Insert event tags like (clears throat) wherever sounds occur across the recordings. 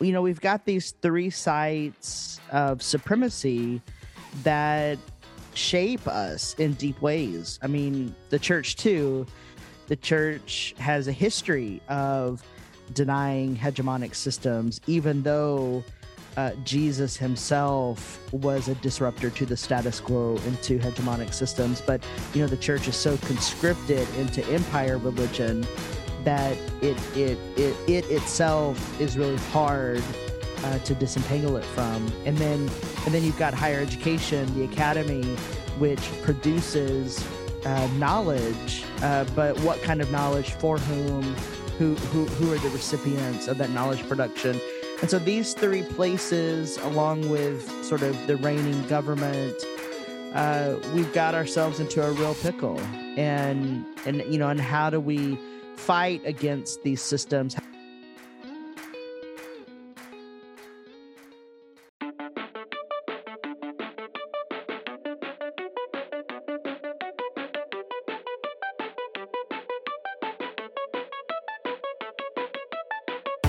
you know, we've got these three sites of supremacy that shape us in deep ways. I mean, the church, too, the church has a history of denying hegemonic systems, even though uh, Jesus himself was a disruptor to the status quo into hegemonic systems. But, you know, the church is so conscripted into empire religion that it it it, it itself is really hard uh, to disentangle it from. And then and then you've got higher education, the academy, which produces uh, knowledge, uh, but what kind of knowledge for whom? Who, who, who are the recipients of that knowledge production? And so these three places, along with sort of the reigning government, uh, we've got ourselves into a real pickle. And and you know, and how do we fight against these systems?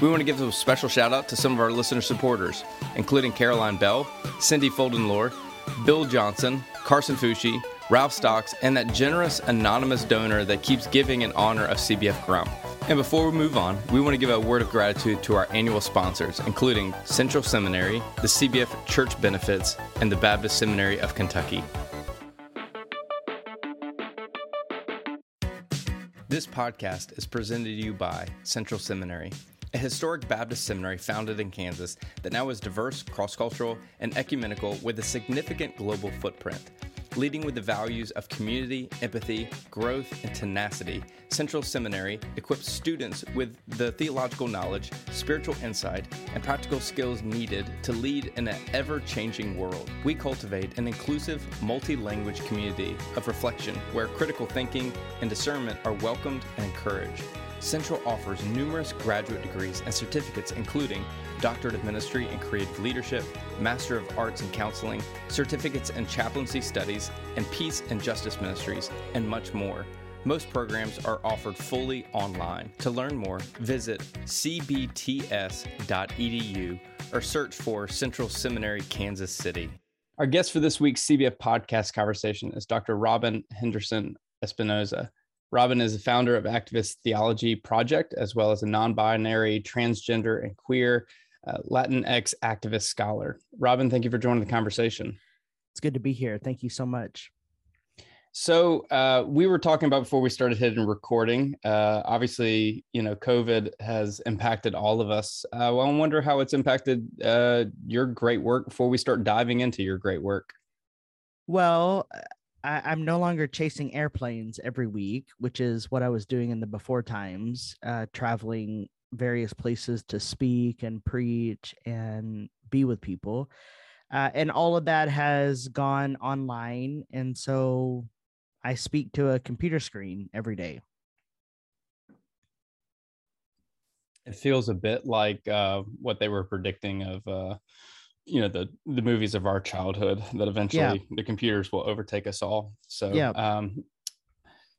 We want to give a special shout out to some of our listener supporters, including Caroline Bell, Cindy Foldenlore, Bill Johnson, Carson Fushi, Ralph Stocks, and that generous anonymous donor that keeps giving in honor of CBF Grump. And before we move on, we want to give a word of gratitude to our annual sponsors, including Central Seminary, the CBF Church Benefits, and the Baptist Seminary of Kentucky. This podcast is presented to you by Central Seminary a historic Baptist seminary founded in Kansas that now is diverse, cross cultural, and ecumenical with a significant global footprint. Leading with the values of community, empathy, growth, and tenacity, Central Seminary equips students with the theological knowledge, spiritual insight, and practical skills needed to lead in an ever changing world. We cultivate an inclusive, multi language community of reflection where critical thinking and discernment are welcomed and encouraged. Central offers numerous graduate degrees and certificates, including Doctorate of Ministry and Creative Leadership, Master of Arts in Counseling, certificates in chaplaincy studies, and peace and justice ministries, and much more. Most programs are offered fully online. To learn more, visit cbts.edu or search for Central Seminary, Kansas City. Our guest for this week's CBF podcast conversation is Dr. Robyn Henderson Espinoza. Robyn is the founder of Activist Theology Project, as well as a non binary, transgender, and queer uh, Latinx activist scholar. Robyn, thank you for joining the conversation. It's good to be here. Thank you so much. So uh, we were talking about before we started hitting recording. Uh, obviously, you know, COVID has impacted all of us. Uh, well, I wonder how it's impacted uh, your great work before we start diving into your great work. Well, I, am no longer chasing airplanes every week, which is what I was doing in the before times, uh, traveling various places to speak and preach and be with people. Uh, and all of that has gone online. And so I speak to a computer screen every day. It feels a bit like uh, what they were predicting of uh, you know the the movies of our childhood that eventually yeah. the computers will overtake us all. So yeah. um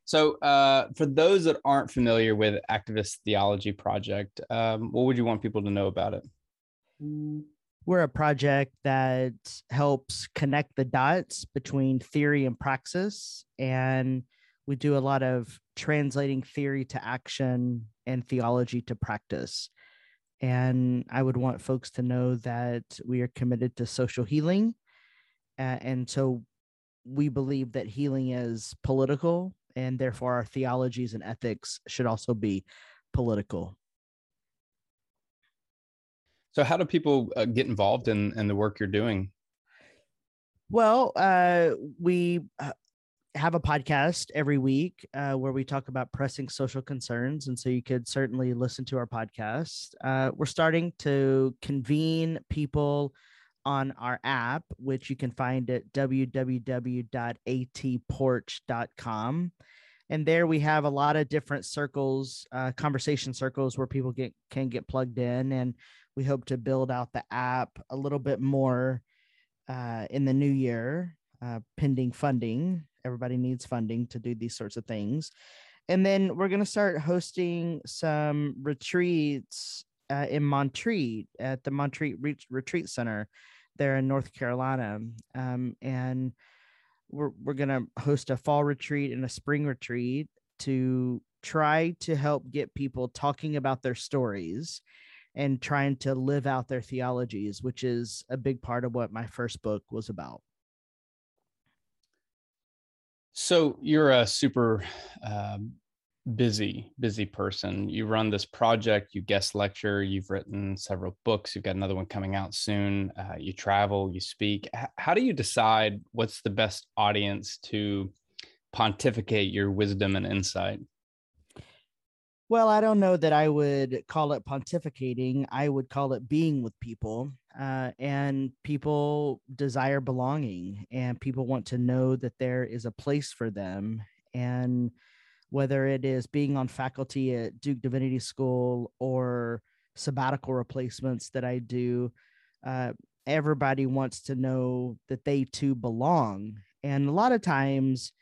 so uh for those that aren't familiar with activist theology project um what would you want people to know about it? We're a project that helps connect the dots between theory and praxis and we do a lot of translating theory to action and theology to practice and I would want folks to know that we are committed to social healing. Uh, and so we believe that healing is political, and therefore our theologies and ethics should also be political. So, how do people uh, get involved in, in the work you're doing? Well, uh, we uh, have a podcast every week uh, where we talk about pressing social concerns. And so you could certainly listen to our podcast. Uh, we're starting to convene people on our app, which you can find at www.atporch.com. And there we have a lot of different circles, uh, conversation circles where people get can get plugged in. And we hope to build out the app a little bit more uh, in the new year, uh, pending funding. Everybody needs funding to do these sorts of things. And then we're going to start hosting some retreats uh, in Montreat at the Montreat Retreat Center there in North Carolina. Um, and we're, we're going to host a fall retreat and a spring retreat to try to help get people talking about their stories and trying to live out their theologies, which is a big part of what my first book was about. So you're a super um, busy, busy person. You run this project, you guest lecture, you've written several books, you've got another one coming out soon. Uh, you travel, you speak. H- how do you decide what's the best audience to pontificate your wisdom and insight? Well, I don't know that I would call it pontificating. I would call it being with people. Uh, and people desire belonging, and people want to know that there is a place for them. And whether it is being on faculty at Duke Divinity School or sabbatical replacements that I do, uh, everybody wants to know that they too belong. And a lot of times,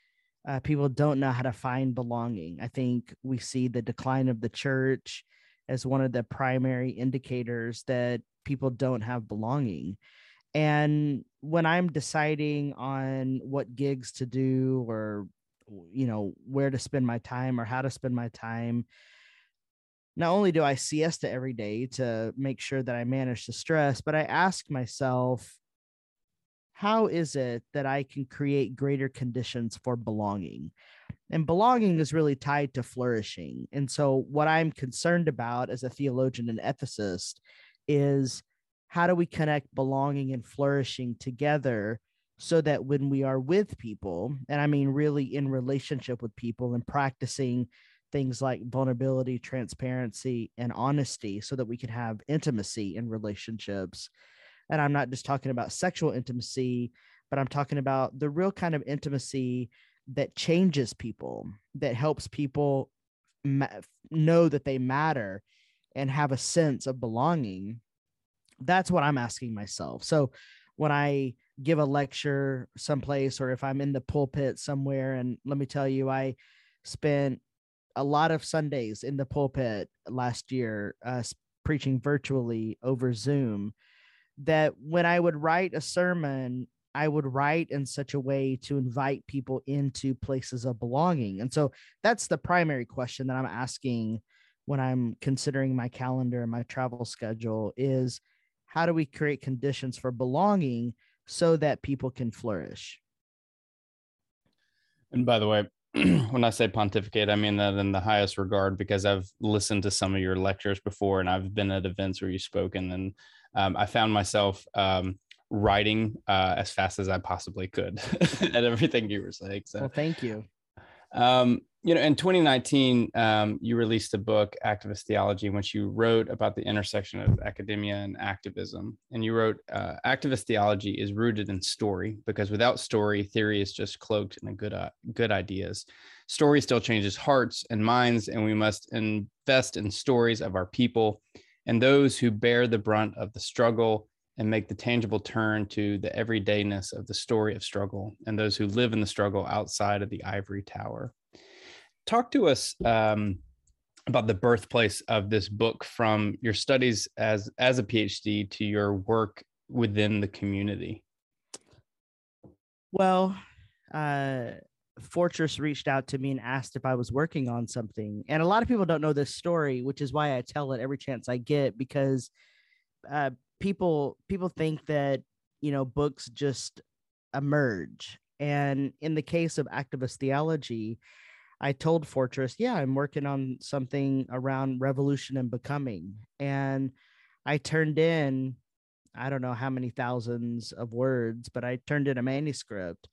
uh, people don't know how to find belonging. I think we see the decline of the church as one of the primary indicators that people don't have belonging. And when I'm deciding on what gigs to do or, you know, where to spend my time or how to spend my time, not only do I siesta every day to make sure that I manage the stress, but I ask myself, how is it that I can create greater conditions for belonging? And belonging is really tied to flourishing. And so, what I'm concerned about as a theologian and ethicist is how do we connect belonging and flourishing together so that when we are with people, and I mean really in relationship with people and practicing things like vulnerability, transparency, and honesty, so that we can have intimacy in relationships and I'm not just talking about sexual intimacy, but I'm talking about the real kind of intimacy that changes people, that helps people ma- know that they matter and have a sense of belonging. That's what I'm asking myself. So when I give a lecture someplace or if I'm in the pulpit somewhere, and let me tell you, I spent a lot of Sundays in the pulpit last year, uh, preaching virtually over Zoom that when I would write a sermon, I would write in such a way to invite people into places of belonging. And so that's the primary question that I'm asking when I'm considering my calendar and my travel schedule is how do we create conditions for belonging so that people can flourish? And by the way, (clears throat) when I say pontificate, I mean that in the highest regard because I've listened to some of your lectures before and I've been at events where you've spoken and um, I found myself um, writing uh, as fast as I possibly could (laughs) at everything you were saying. So, well, thank you. Um, you know, in 2019, um, you released a book, Activist Theology, in which you wrote about the intersection of academia and activism. And you wrote, uh, Activist theology is rooted in story because without story, theory is just cloaked in a good, uh, good ideas. Story still changes hearts and minds, and we must invest in stories of our people and those who bear the brunt of the struggle and make the tangible turn to the everydayness of the story of struggle and those who live in the struggle outside of the ivory tower. Talk to us um, about the birthplace of this book from your studies as as a PhD to your work within the community. Well, uh, Fortress reached out to me and asked if I was working on something. And a lot of people don't know this story, which is why I tell it every chance I get because uh, people people think that you know books just emerge And in the case of activist theology, I told Fortress, yeah, I'm working on something around revolution and becoming. And I turned in, I don't know how many thousands of words, but I turned in a manuscript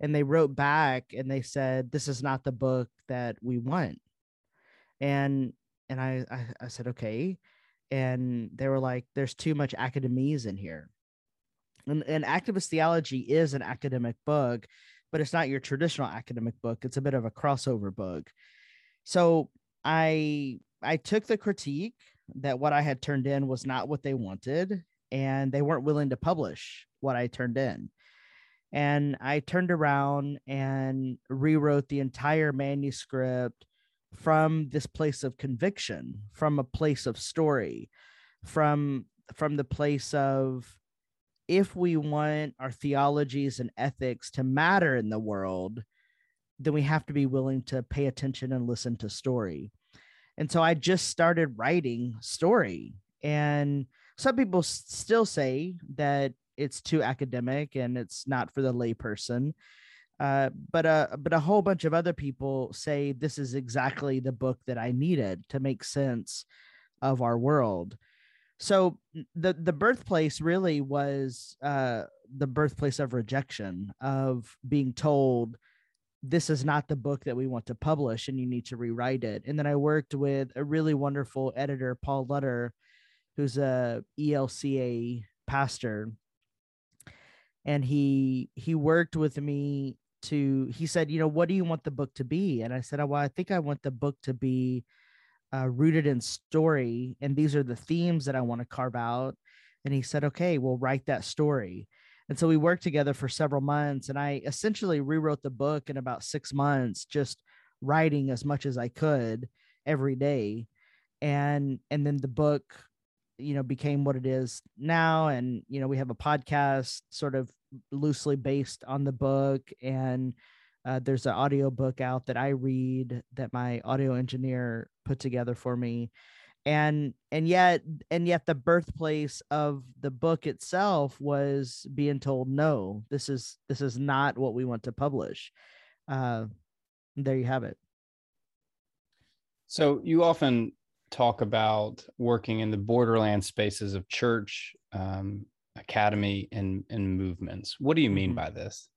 and they wrote back and they said, this is not the book that we want. And, and I, I, I said, okay. And they were like, there's too much academies in here. And, and activist theology is an academic book but it's not your traditional academic book. It's a bit of a crossover book. So I I took the critique that what I had turned in was not what they wanted, and they weren't willing to publish what I turned in. And I turned around and rewrote the entire manuscript from this place of conviction, from a place of story, from from the place of if we want our theologies and ethics to matter in the world, then we have to be willing to pay attention and listen to story. And so I just started writing story. And some people still say that it's too academic and it's not for the layperson. Uh, but uh, but a whole bunch of other people say this is exactly the book that I needed to make sense of our world. So the the birthplace really was uh the birthplace of rejection of being told this is not the book that we want to publish and you need to rewrite it. And then i worked with a really wonderful editor paul lutter who's a elca pastor. And he he worked with me to he said you know what do you want the book to be? And i said oh, well i think i want the book to be uh, rooted in story and these are the themes that i want to carve out. And he said okay we'll write that story. And so we worked together for several months and i essentially rewrote the book in about six months just writing as much as i could every day. And and then the book you know became what it is now and you know we have a podcast sort of loosely based on the book and uh, there's an audio book out that I read that my audio engineer put together for me, and and yet and yet the birthplace of the book itself was being told no, this is this is not what we want to publish. Uh, there you have it. So you often talk about working in the borderland spaces of church, um, academy, and and movements. What do you mean mm-hmm. by this?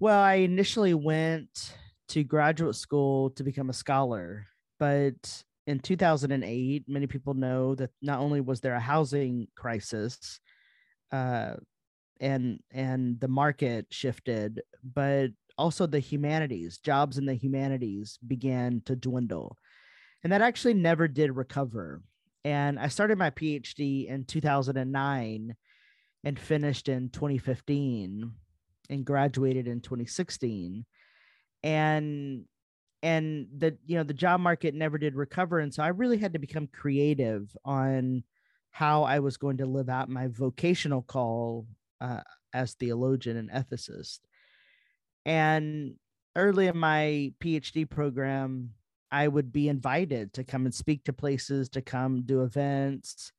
Well, I initially went to graduate school to become a scholar, but in 2008, many people know that not only was there a housing crisis, uh, and and the market shifted, but also the humanities, jobs in the humanities began to dwindle, and that actually never did recover. And I started my PhD in 2009 and finished in 2015 and graduated in 2016 and and the you know the job market never did recover. And so i really had to become creative on how i was going to live out my vocational call uh, as theologian and ethicist. And early in my phd program i would be invited to come and speak to places to come do events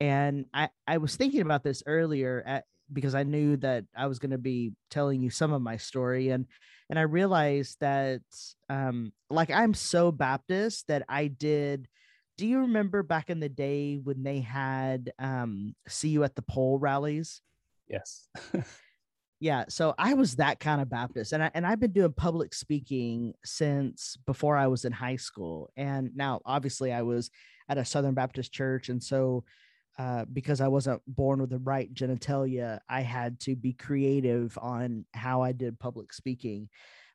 and i i was thinking about this earlier at, because I knew that I was going to be telling you some of my story and and I realized that um like I'm so Baptist that I did do you remember back in the day when they had um see you at the poll rallies? Yes. (laughs) yeah, so I was that kind of Baptist and I and I've been doing public speaking since before I was in high school and now obviously I was at a Southern Baptist church and so uh, because I wasn't born with the right genitalia, I had to be creative on how I did public speaking.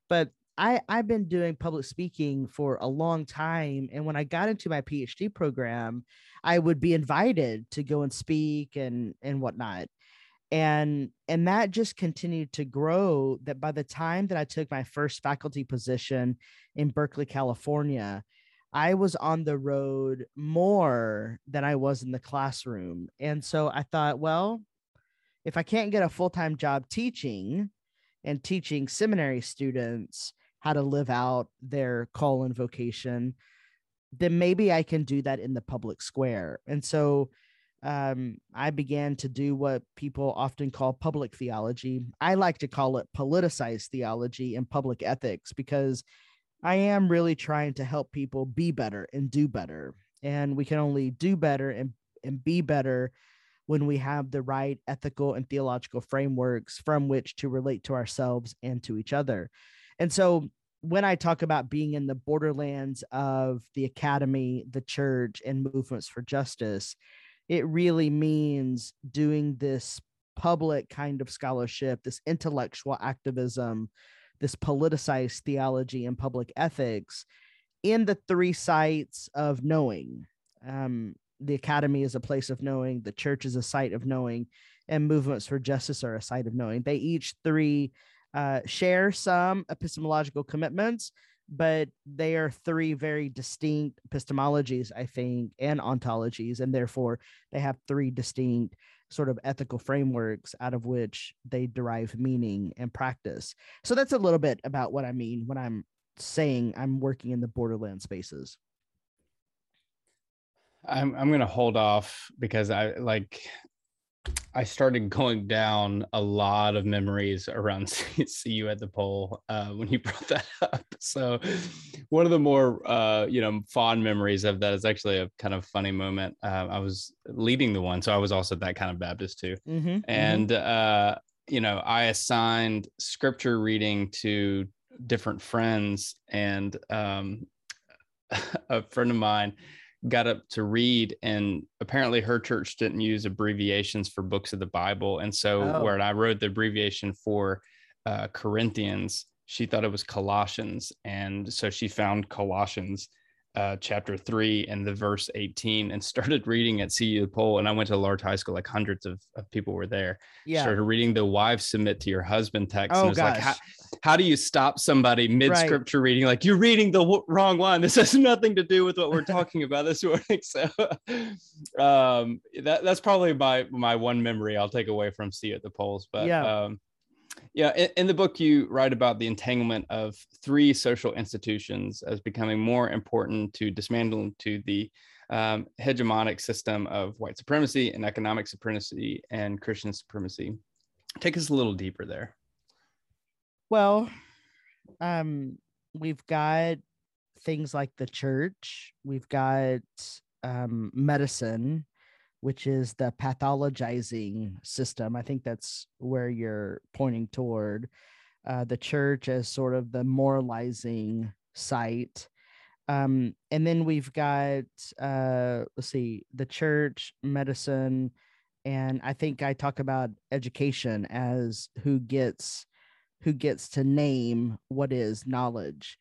But I, I've been doing public speaking for a long time. And when I got into my PhD program, I would be invited to go and speak and, and whatnot. And and that just continued to grow that by the time that I took my first faculty position in Berkeley, California, I was on the road more than I was in the classroom. And so I thought, well, if I can't get a full time job teaching and teaching seminary students how to live out their call and vocation, then maybe I can do that in the public square. And so um, I began to do what people often call public theology. I like to call it politicized theology and public ethics because I am really trying to help people be better and do better. And we can only do better and, and be better when we have the right ethical and theological frameworks from which to relate to ourselves and to each other. And so when I talk about being in the borderlands of the academy, the church, and movements for justice, it really means doing this public kind of scholarship, this intellectual activism, this politicized theology and public ethics in the three sites of knowing. Um, the academy is a place of knowing, the church is a site of knowing, and movements for justice are a site of knowing. They each three uh, share some epistemological commitments, but they are three very distinct epistemologies, I think, and ontologies, and therefore they have three distinct sort of ethical frameworks out of which they derive meaning and practice. So that's a little bit about what I mean when I'm saying I'm working in the borderland spaces. I'm I'm gonna hold off because I like I started going down a lot of memories around (laughs) see you at the pole uh, when you (laughs) brought that up. So one of the more uh, you know fond memories of that is actually a kind of funny moment. Uh, I was leading the one, so I was also that kind of Baptist too, mm-hmm, and mm-hmm. you know I assigned scripture reading to different friends, and um, (laughs) a friend of mine got up to read and apparently her church didn't use abbreviations for books of the bible and so oh. where i wrote the abbreviation for uh, corinthians she thought it was colossians and so she found colossians uh, chapter 3 and the verse 18 and (laughs) started reading at CU Pole. And I went to a large high school, like hundreds of, of people were there. Yeah. Started reading the wives submit to your husband text. Oh, and it was gosh. like, how, how do you stop somebody mid scripture right. reading? Like, you're reading the w- wrong one. (laughs) This has nothing to do with what we're talking about this morning. (laughs) So um, that, that's probably my, my one memory I'll take away from CU at the polls. But yeah. Um, yeah, in, in, the book, you write about the entanglement of three social institutions as becoming more important to dismantle to the um, hegemonic system of white supremacy and economic supremacy and Christian supremacy. Take us a little deeper there. Well, um, we've got things like the church, we've got um, medicine, which is the pathologizing system. I think that's where you're pointing toward uh, the church as sort of the moralizing site. Um, and then we've got, uh, let's see, the church, medicine, and I think I talk about education as who gets who gets to name what is knowledge.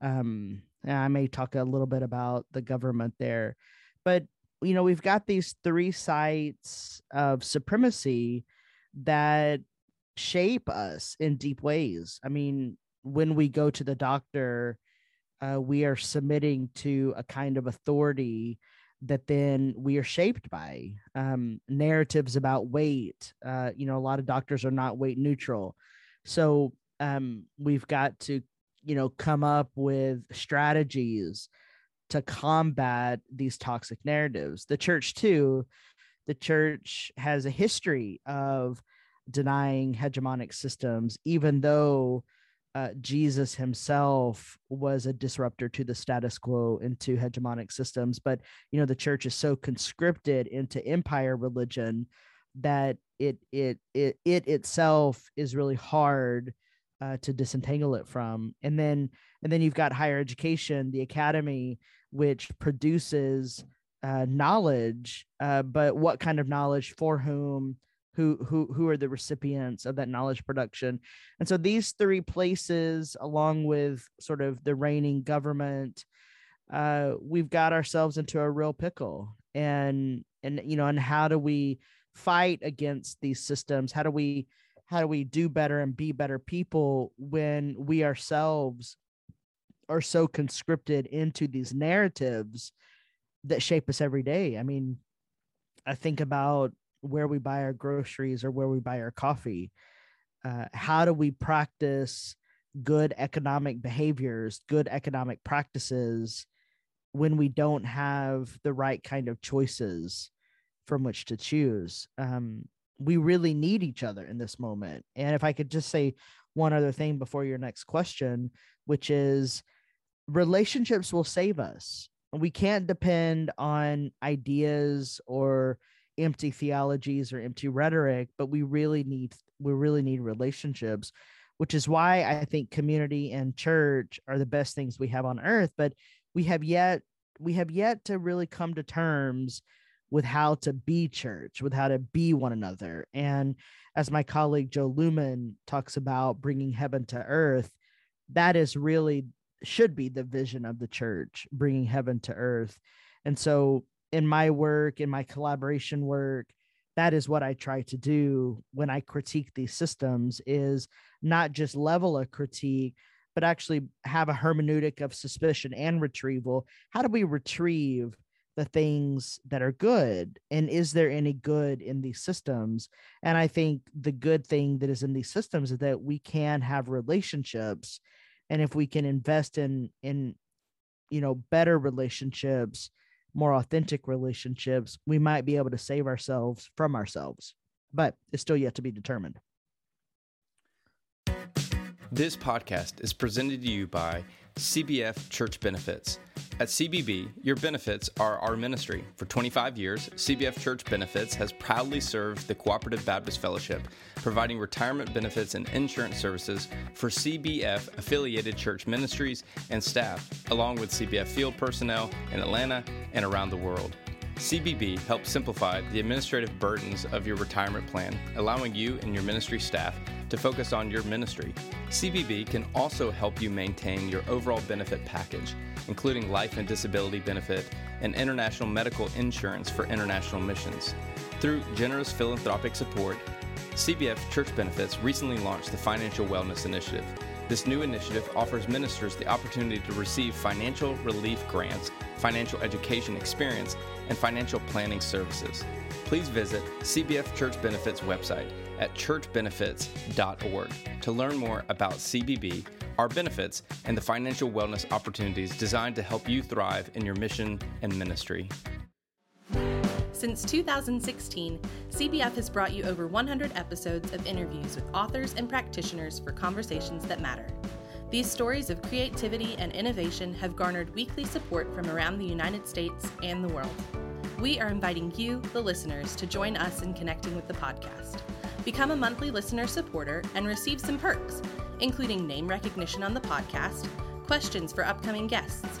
Um, I may talk a little bit about the government there, but you know, we've got these three sites of supremacy that shape us in deep ways. I mean, when we go to the doctor, uh, we are submitting to a kind of authority that then we are shaped by um, narratives about weight. Uh, you know, a lot of doctors are not weight neutral. So um, we've got to, you know, come up with strategies to combat these toxic narratives. The church, too, the church has a history of denying hegemonic systems, even though uh, Jesus himself was a disruptor to the status quo into hegemonic systems. But you know, the church is so conscripted into empire religion that it it it it itself is really hard uh, to disentangle it from. And then and then you've got higher education, the academy, which produces uh, knowledge, uh, but what kind of knowledge for whom? Who who who are the recipients of that knowledge production? And so these three places, along with sort of the reigning government, uh, we've got ourselves into a real pickle. And and you know, and how do we fight against these systems? How do we how do we do better and be better people when we ourselves are so conscripted into these narratives that shape us every day. I mean, I think about where we buy our groceries or where we buy our coffee. Uh, how do we practice good economic behaviors, good economic practices when we don't have the right kind of choices from which to choose. Um, we really need each other in this moment. And if I could just say one other thing before your next question, which is relationships will save us. We can't depend on ideas or empty theologies or empty rhetoric, but we really need we really need relationships, which is why I think community and church are the best things we have on earth, but we have yet we have yet to really come to terms with how to be church, with how to be one another. And as my colleague Joe Lumen talks about bringing heaven to earth, that is really should be the vision of the church, bringing heaven to earth. And so in my work, in my collaboration work, that is what I try to do when I critique these systems is not just level a critique, but actually have a hermeneutic of suspicion and retrieval. How do we retrieve the things that are good and is there any good in these systems and i think the good thing that is in these systems is that we can have relationships and if we can invest in in you know better relationships more authentic relationships we might be able to save ourselves from ourselves but it's still yet to be determined. This podcast is presented to you by CBF Church Benefits. At CBB, your benefits are our ministry. For 25 years, CBF Church Benefits has proudly served the Cooperative Baptist Fellowship, providing retirement benefits and insurance services for CBF affiliated church ministries and staff, along with CBF field personnel in Atlanta and around the world. CBB helps simplify the administrative burdens of your retirement plan, allowing you and your ministry staff to focus on your ministry. CBB can also help you maintain your overall benefit package, including life and disability benefit and international medical insurance for international missions. Through generous philanthropic support, CBF Church Benefits recently launched the Financial Wellness Initiative. This new initiative offers ministers the opportunity to receive financial relief grants, financial education experience, and financial planning services. Please visit CBF Church Benefits website at churchbenefits.org to learn more about CBB, our benefits, and the financial wellness opportunities designed to help you thrive in your mission and ministry. Since 2016, CBF has brought you over 100 episodes of interviews with authors and practitioners for conversations that matter. These stories of creativity and innovation have garnered weekly support from around the United States and the world. We are inviting you, the listeners, to join us in connecting with the podcast. Become a monthly listener supporter and receive some perks, including name recognition on the podcast, questions for upcoming guests,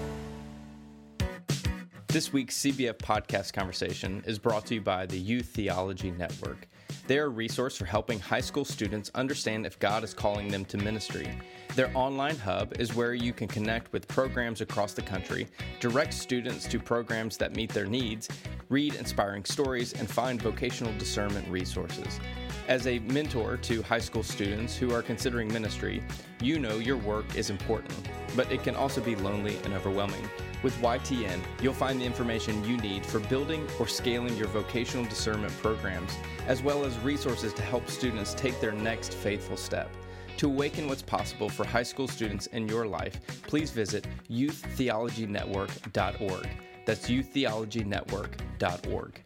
This week's CBF podcast conversation is brought to you by the Youth Theology Network. They're a resource for helping high school students understand if God is calling them to ministry. Their online hub is where you can connect with programs across the country, direct students to programs that meet their needs, read inspiring stories, and find vocational discernment resources. As a mentor to high school students who are considering ministry, you know your work is important, but it can also be lonely and overwhelming. With YTN, you'll find the information you need for building or scaling your vocational discernment programs, as well as resources to help students take their next faithful step. To awaken what's possible for high school students in your life, please visit youththeologynetwork.org. That's youththeologynetwork.org.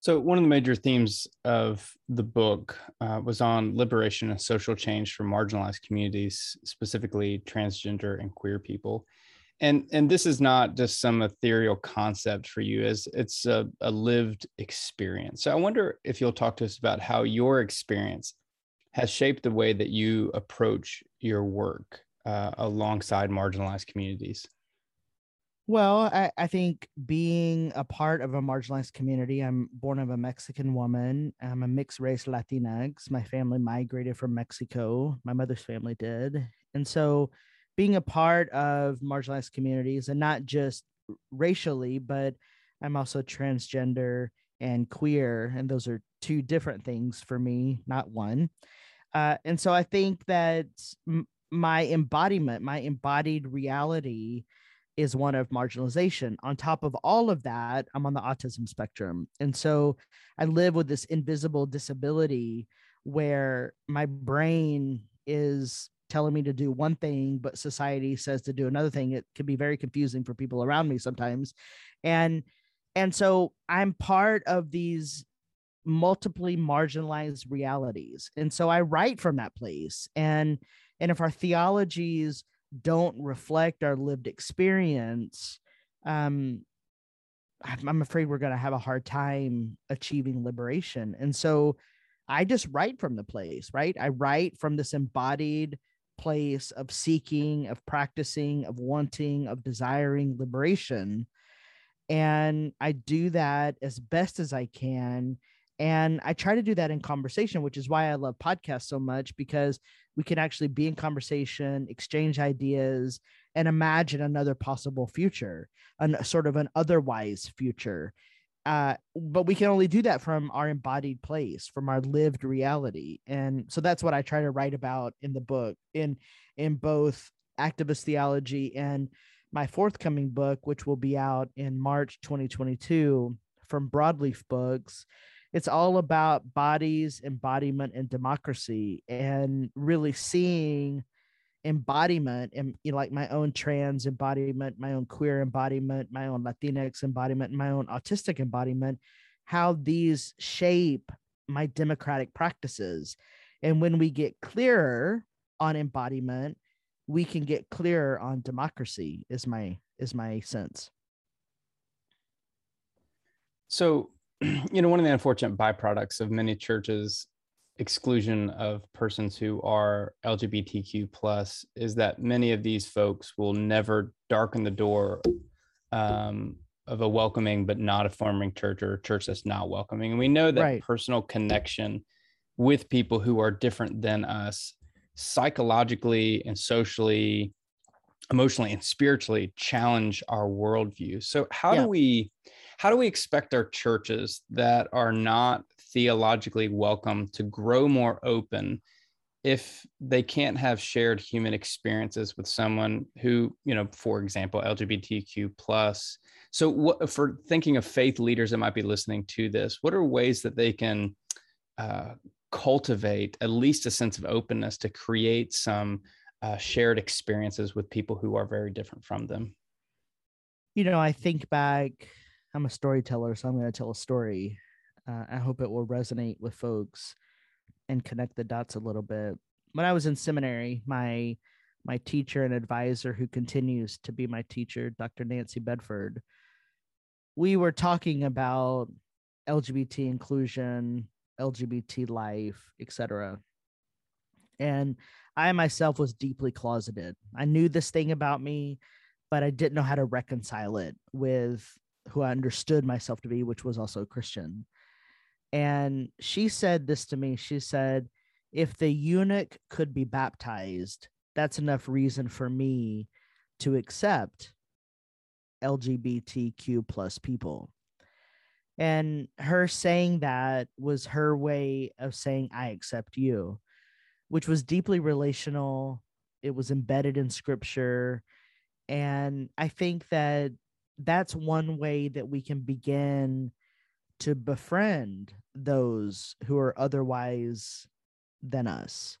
So, one of the major themes of the book uh, was on liberation and social change for marginalized communities, specifically transgender and queer people. And, and this is not just some ethereal concept for you, as it's a, a lived experience. So, I wonder if you'll talk to us about how your experience has shaped the way that you approach your work uh, alongside marginalized communities. Well, I, I think being a part of a marginalized community, I'm born of a Mexican woman. I'm a mixed race Latinx. My family migrated from Mexico. My mother's family did. And so being a part of marginalized communities and not just racially, but I'm also transgender and queer. And those are two different things for me, not one. Uh, and so I think that m- my embodiment, my embodied reality is one of marginalization. On top of all of that, I'm on the autism spectrum. And so I live with this invisible disability where my brain is telling me to do one thing, but society says to do another thing. It can be very confusing for people around me sometimes. And and so I'm part of these multiply marginalized realities. And so I write from that place. And and if our theologies don't reflect our lived experience, um, I'm afraid we're going to have a hard time achieving liberation. And so I just write from the place, right? I write from this embodied place of seeking, of practicing, of wanting, of desiring liberation. And I do that as best as I can. And I try to do that in conversation, which is why I love podcasts so much because we can actually be in conversation, exchange ideas, and imagine another possible future, a sort of an otherwise future. Uh, but we can only do that from our embodied place, from our lived reality. And so that's what I try to write about in the book, in in both activist theology and my forthcoming book, which will be out in March 2022 from Broadleaf Books it's all about bodies, embodiment, and democracy, and really seeing embodiment and you know, like my own trans embodiment, my own queer embodiment, my own Latinx embodiment, my own autistic embodiment, how these shape my democratic practices. And when we get clearer on embodiment, we can get clearer on democracy is my is my sense. So (clears throat) you know, one of the unfortunate byproducts of many churches exclusion of persons who are LGBTQ plus is that many of these folks will never darken the door um, of a welcoming but not affirming church or a church that's not welcoming. And we know that right. personal connection with people who are different than us psychologically and socially, emotionally and spiritually challenge our worldview. So how yeah. do we how do we expect our churches that are not theologically welcome to grow more open if they can't have shared human experiences with someone who you know for example lgbtq plus? So what for thinking of faith leaders that might be listening to this what are ways that they can uh, cultivate at least a sense of openness to create some uh, shared experiences with people who are very different from them? You know i think back I'm a storyteller, so I'm going to tell a story. Uh, I hope it will resonate with folks and connect the dots a little bit. When I was in seminary, my my teacher and advisor, who continues to be my teacher, Dr. Nancy Bedford, we were talking about LGBT inclusion, LGBT life, etc. And I myself was deeply closeted. I knew this thing about me, but I didn't know how to reconcile it with who I understood myself to be, which was also a Christian. And she said this to me. She said, if the eunuch could be baptized, that's enough reason for me to accept LGBTQ plus people. And her saying that was her way of saying, I accept you, which was deeply relational. It was embedded in scripture. And I think that that's one way that we can begin to befriend those who are otherwise than us.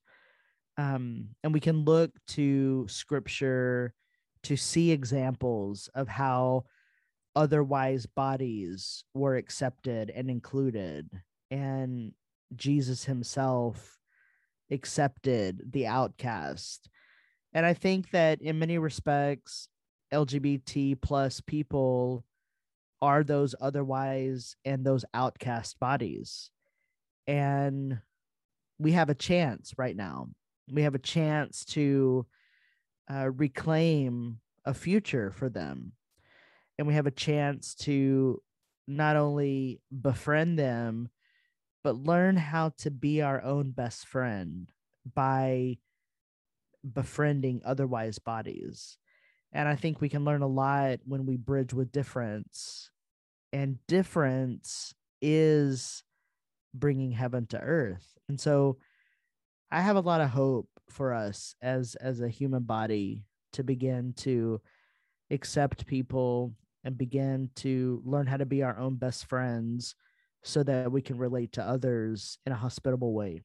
Um, and we can look to scripture to see examples of how otherwise bodies were accepted and included. And Jesus himself accepted the outcast. And I think that in many respects, LGBT plus people are those otherwise and those outcast bodies. And we have a chance right now. We have a chance to uh, reclaim a future for them. And we have a chance to not only befriend them, but learn how to be our own best friend by befriending otherwise bodies. And I think we can learn a lot when we bridge with difference. And difference is bringing heaven to earth. And so I have a lot of hope for us as as a human body to begin to accept people and begin to learn how to be our own best friends so that we can relate to others in a hospitable way.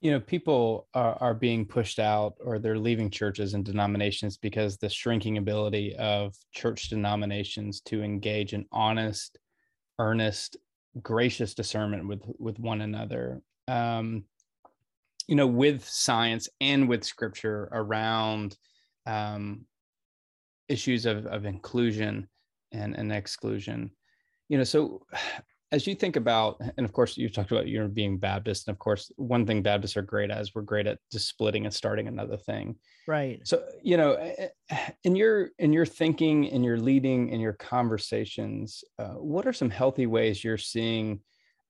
You know, people are, are being pushed out or they're leaving churches and denominations because the shrinking ability of church denominations to engage in honest, earnest, gracious discernment with with one another. Um, you know, with science and with scripture around um, issues of, of inclusion and, and exclusion. You know, so as you think about, and of course, you talked about you know being Baptist, and of course, one thing Baptists are great at is we're great at just splitting and starting another thing. Right. So you know, eh, eh, in your in your thinking, in your leading, in your conversations, uh, what are some healthy ways you're seeing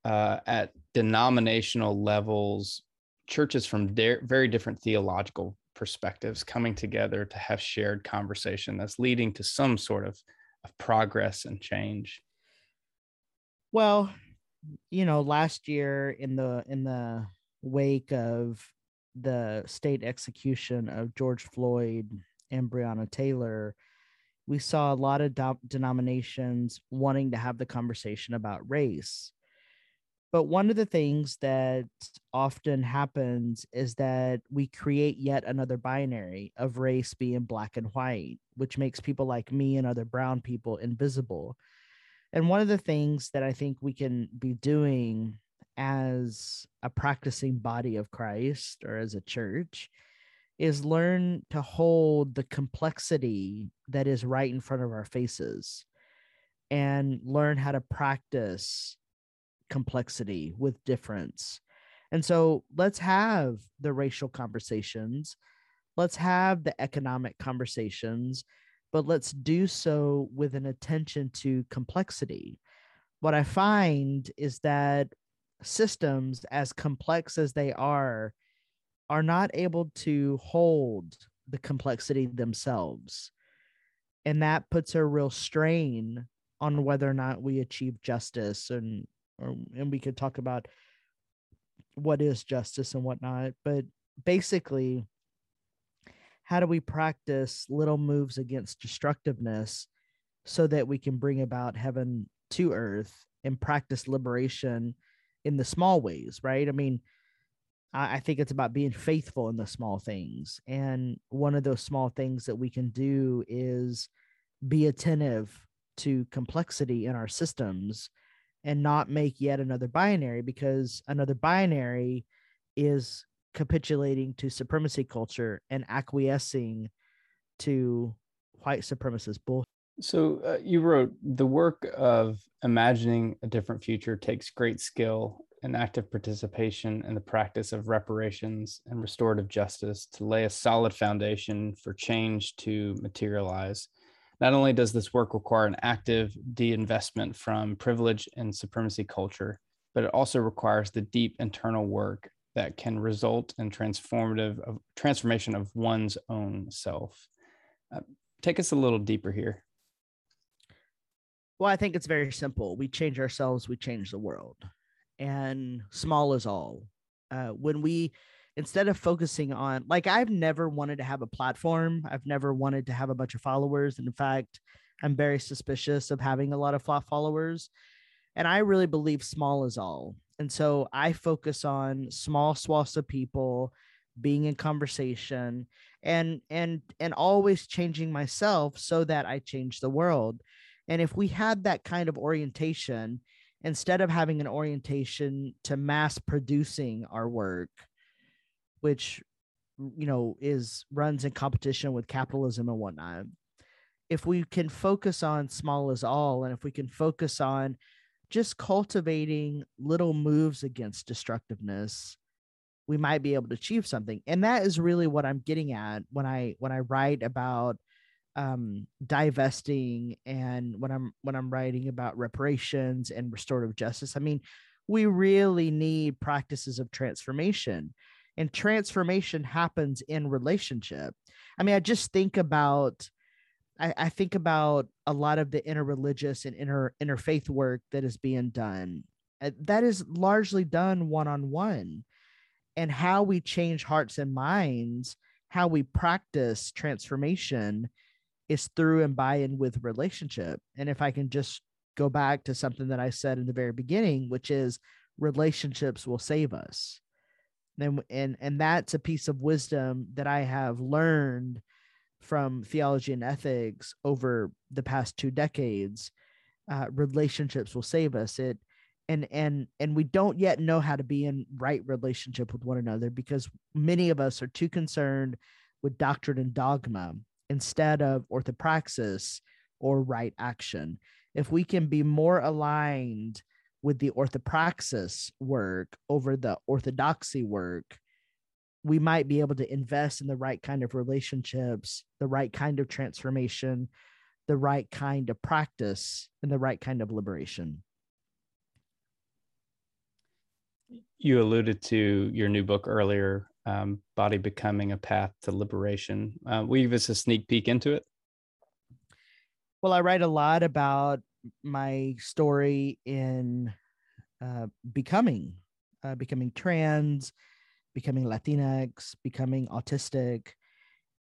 uh, at denominational levels, churches from de- very different theological perspectives coming together to have shared conversation that's leading to some sort of, of progress and change? Well, you know, last year in the in the wake of the state execution of George Floyd and Breonna Taylor, we saw a lot of do- denominations wanting to have the conversation about race. But one of the things that often happens is that we create yet another binary of race being black and white, which makes people like me and other brown people invisible. And one of the things that I think we can be doing as a practicing body of Christ or as a church is learn to hold the complexity that is right in front of our faces and learn how to practice complexity with difference. And so let's have the racial conversations, let's have the economic conversations, but let's do so with an attention to complexity. What I find is that systems, as complex as they are, are not able to hold the complexity themselves. And that puts a real strain on whether or not we achieve justice and or, and we could talk about what is justice and whatnot but basically how do we practice little moves against destructiveness so that we can bring about heaven to earth and practice liberation in the small ways right? I mean I, I think it's about being faithful in the small things. And one of those small things that we can do is be attentive to complexity in our systems and not make yet another binary because another binary is capitulating to supremacy culture and acquiescing to white supremacist bull. So uh, you wrote the work of imagining a different future takes great skill and active participation in the practice of reparations and restorative justice to lay a solid foundation for change to materialize. Not only does this work require an active de-investment from privilege and supremacy culture, but it also requires the deep internal work that can result in transformative of, transformation of one's own self. Uh, take us a little deeper here. Well, I think it's very simple. We change ourselves, we change the world. And small is all. Uh, when we instead of focusing on like I've never wanted to have a platform. I've never wanted to have a bunch of followers. And in fact, I'm very suspicious of having a lot of followers. And I really believe small is all. And so I focus on small swaths of people being in conversation and and and always changing myself so that I change the world. And if we had that kind of orientation, instead of having an orientation to mass producing our work, which you know is runs in competition with capitalism and whatnot if we can focus on small is all and if we can focus on just cultivating little moves against destructiveness we might be able to achieve something and that is really what i'm getting at when i when i write about um divesting and when i'm when i'm writing about reparations and restorative justice i mean we really need practices of transformation and transformation happens in relationship. I mean i just think about I, I think about a lot of the interreligious and inter interfaith work that is being done uh, that is largely done one on one. And how we change hearts and minds, how we practice transformation is through and by and with relationship. And if I can just go back to something that I said in the very beginning, which is relationships will save us. And, and, and that's a piece of wisdom that I have learned from theology and ethics over the past two decades. Uh, relationships will save us. It and and and we don't yet know how to be in right relationship with one another because many of us are too concerned with doctrine and dogma instead of orthopraxis or right action if we can be more aligned with the orthopraxis work over the orthodoxy work we might be able to invest in the right kind of relationships the right kind of transformation the right kind of practice and the right kind of liberation you alluded to your new book earlier, um, Body Becoming a Path to Liberation. Uh, will you give us a sneak peek into it? Well, I write a lot about my story in uh, becoming, uh, becoming trans, becoming Latinx, becoming autistic.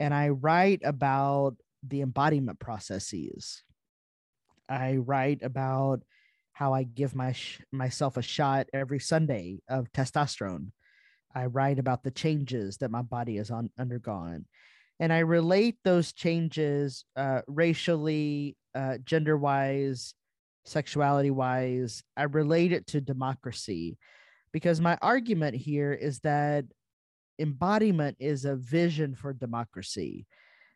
And I write about the embodiment processes. I write about how I give my sh- myself a shot every Sunday of testosterone. I write about the changes that my body has on, undergone. And I relate those changes uh, racially, uh, gender wise, sexuality wise. I relate it to democracy because my argument here is that embodiment is a vision for democracy.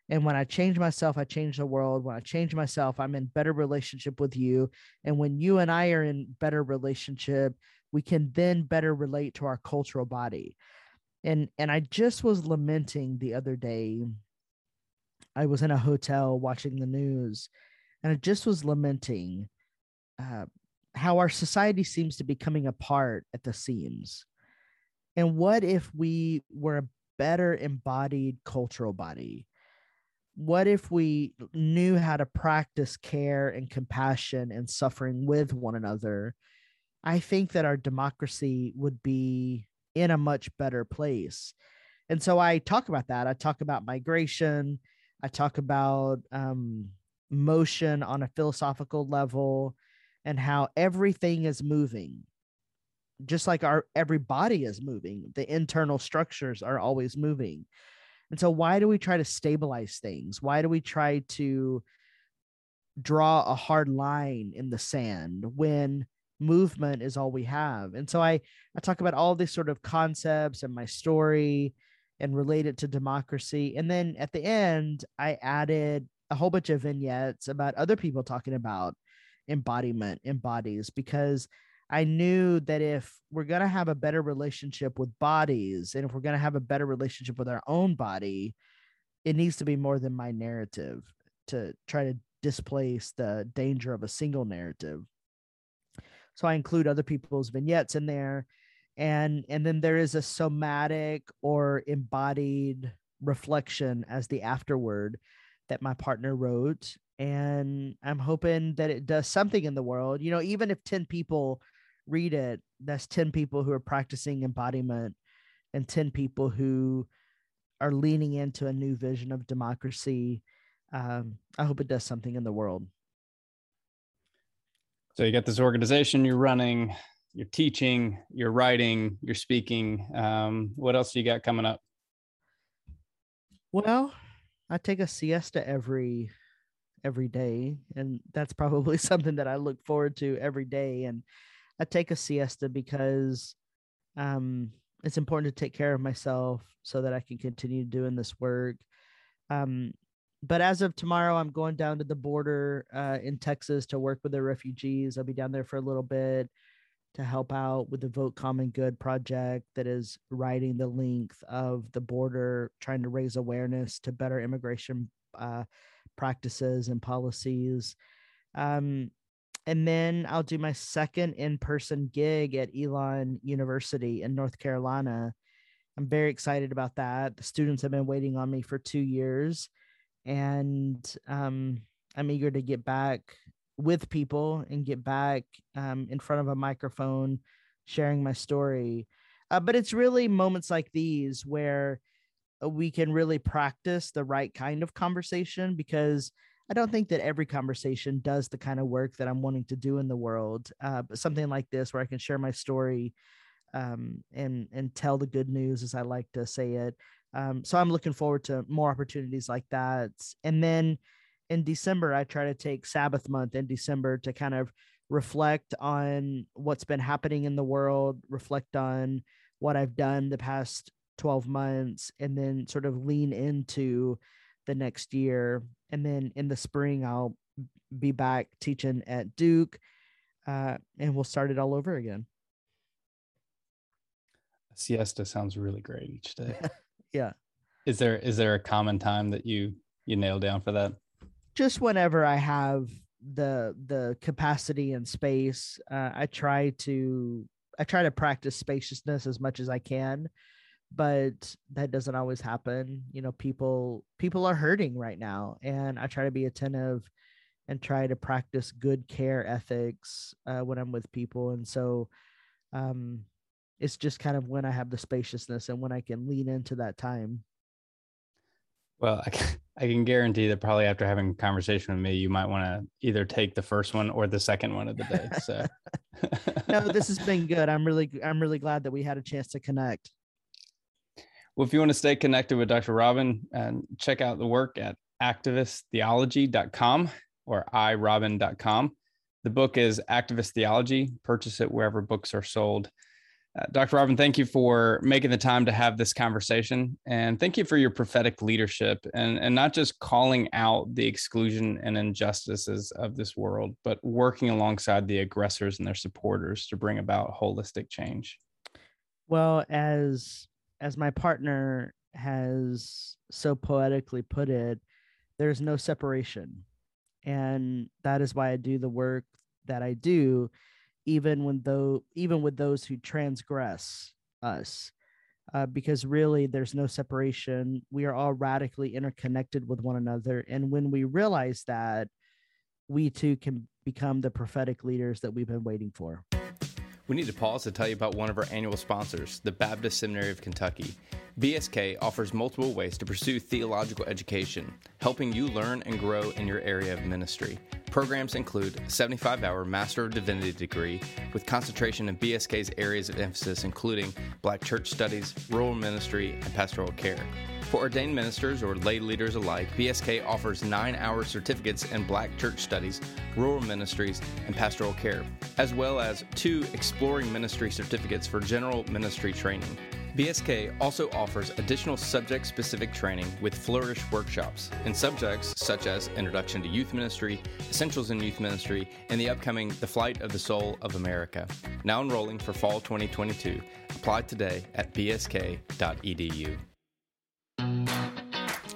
And when I change myself, I change the world. When I change myself, I'm in better relationship with you. And when you and I are in better relationship, we can then better relate to our cultural body. And and I just was lamenting the other day. I was in a hotel watching the news, and I just was lamenting uh, how our society seems to be coming apart at the seams. And what if we were a better embodied cultural body? what if we knew how to practice care and compassion and suffering with one another? I think that our democracy would be in a much better place. And so I talk about that. I talk about migration. I talk about um, motion on a philosophical level and how everything is moving just like our every body is moving the internal structures are always moving and so, why do we try to stabilize things? Why do we try to draw a hard line in the sand when movement is all we have? And so, I, I talk about all these sort of concepts and my story and relate it to democracy. And then at the end, I added a whole bunch of vignettes about other people talking about embodiment, embodies, because I knew that if we're going to have a better relationship with bodies and if we're going to have a better relationship with our own body, it needs to be more than my narrative to try to displace the danger of a single narrative. So I include other people's vignettes in there and and then there is a somatic or embodied reflection as the afterword that my partner wrote and i'm hoping that it does something in the world you know even if 10 people read it, that's 10 people who are practicing embodiment and 10 people who are leaning into a new vision of democracy. Um, I hope it does something in the world. So you got this organization you're running, you're teaching, you're writing, you're speaking. Um, what else do you got coming up? Well, I take a siesta every every day, and that's probably (laughs) something that I look forward to every day. And I take a siesta because um, it's important to take care of myself so that I can continue doing this work. Um, but as of tomorrow, I'm going down to the border uh, in Texas to work with the refugees. I'll be down there for a little bit to help out with the Vote Common Good project that is riding the length of the border, trying to raise awareness to better immigration uh, practices and policies. Um, and then I'll do my second in-person gig at Elon University in North Carolina. I'm very excited about that. The students have been waiting on me for two years, and um, I'm eager to get back with people and get back um, in front of a microphone, sharing my story. Uh, but it's really moments like these where we can really practice the right kind of conversation because I don't think that every conversation does the kind of work that I'm wanting to do in the world. Uh, but something like this, where I can share my story um, and and tell the good news, as I like to say it. Um, so I'm looking forward to more opportunities like that. And then in December, I try to take Sabbath month in December to kind of reflect on what's been happening in the world, reflect on what I've done the past 12 months, and then sort of lean into the next year. And then in the spring, I'll be back teaching at Duke, uh, and we'll start it all over again. siesta sounds really great each day. (laughs) yeah. Is there is there a common time that you you nail down for that? Just whenever I have the the capacity and space, uh, I try to I try to practice spaciousness as much as I can, but that doesn't always happen. You know, people people are hurting right now, and I try to be attentive and try to practice good care ethics uh, when I'm with people, and so um, it's just kind of when I have the spaciousness and when I can lean into that time. Well, I can, I can guarantee that probably after having a conversation with me, you might want to either take the first one or the second one of the day. So, (laughs) no, this has (laughs) been good. I'm really, I'm really glad that we had a chance to connect. Well, if you want to stay connected with Dr. Robyn, and check out the work at activisttheology.com or irobin.com. The book is Activist Theology. Purchase it wherever books are sold. Uh, Dr. Robyn, thank you for making the time to have this conversation. And thank you for your prophetic leadership and, and not just calling out the exclusion and injustices of this world, but working alongside the aggressors and their supporters to bring about holistic change. Well, as as my partner has so poetically put it, there's no separation. And that is why I do the work that I do even when though even with those who transgress us uh, because really there's no separation. We are all radically interconnected with one another. And when we realize that we too can become the prophetic leaders that we've been waiting for we need to pause to tell you about one of our annual sponsors, the Baptist Seminary of Kentucky. BSK offers multiple ways to pursue theological education, helping you learn and grow in your area of ministry. Programs include a 75 hour Master of Divinity degree with concentration in BSK's areas of emphasis, including Black church studies, rural ministry, and pastoral care. For ordained ministers or lay leaders alike, BSK offers nine hour certificates in Black church studies, rural ministries, and pastoral care, as well as two exploring ministry certificates for general ministry training. BSK also offers additional subject specific training with Flourish workshops in subjects such as Introduction to Youth Ministry, Essentials in Youth Ministry, and the upcoming The Flight of the Soul of America. Now enrolling for fall 2022. Apply today at bsk.edu.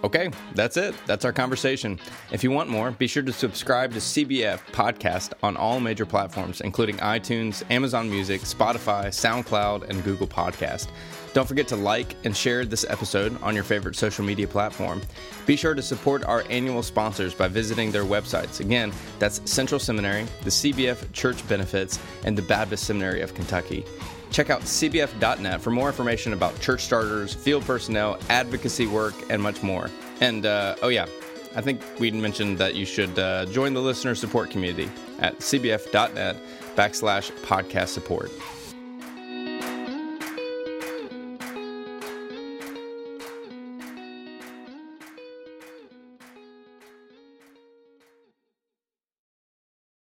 Okay, that's it. That's our conversation. If you want more, be sure to subscribe to CBF Podcast on all major platforms, including iTunes, Amazon Music, Spotify, SoundCloud, and Google Podcast. Don't forget to like and share this episode on your favorite social media platform. Be sure to support our annual sponsors by visiting their websites. Again, that's Central Seminary, the CBF Church Benefits, and the Baptist Seminary of Kentucky. Check out cbf.net for more information about church starters, field personnel, advocacy work, and much more. And uh, oh, yeah, I think we mentioned that you should uh, join the listener support community at cbf.net backslash podcast support.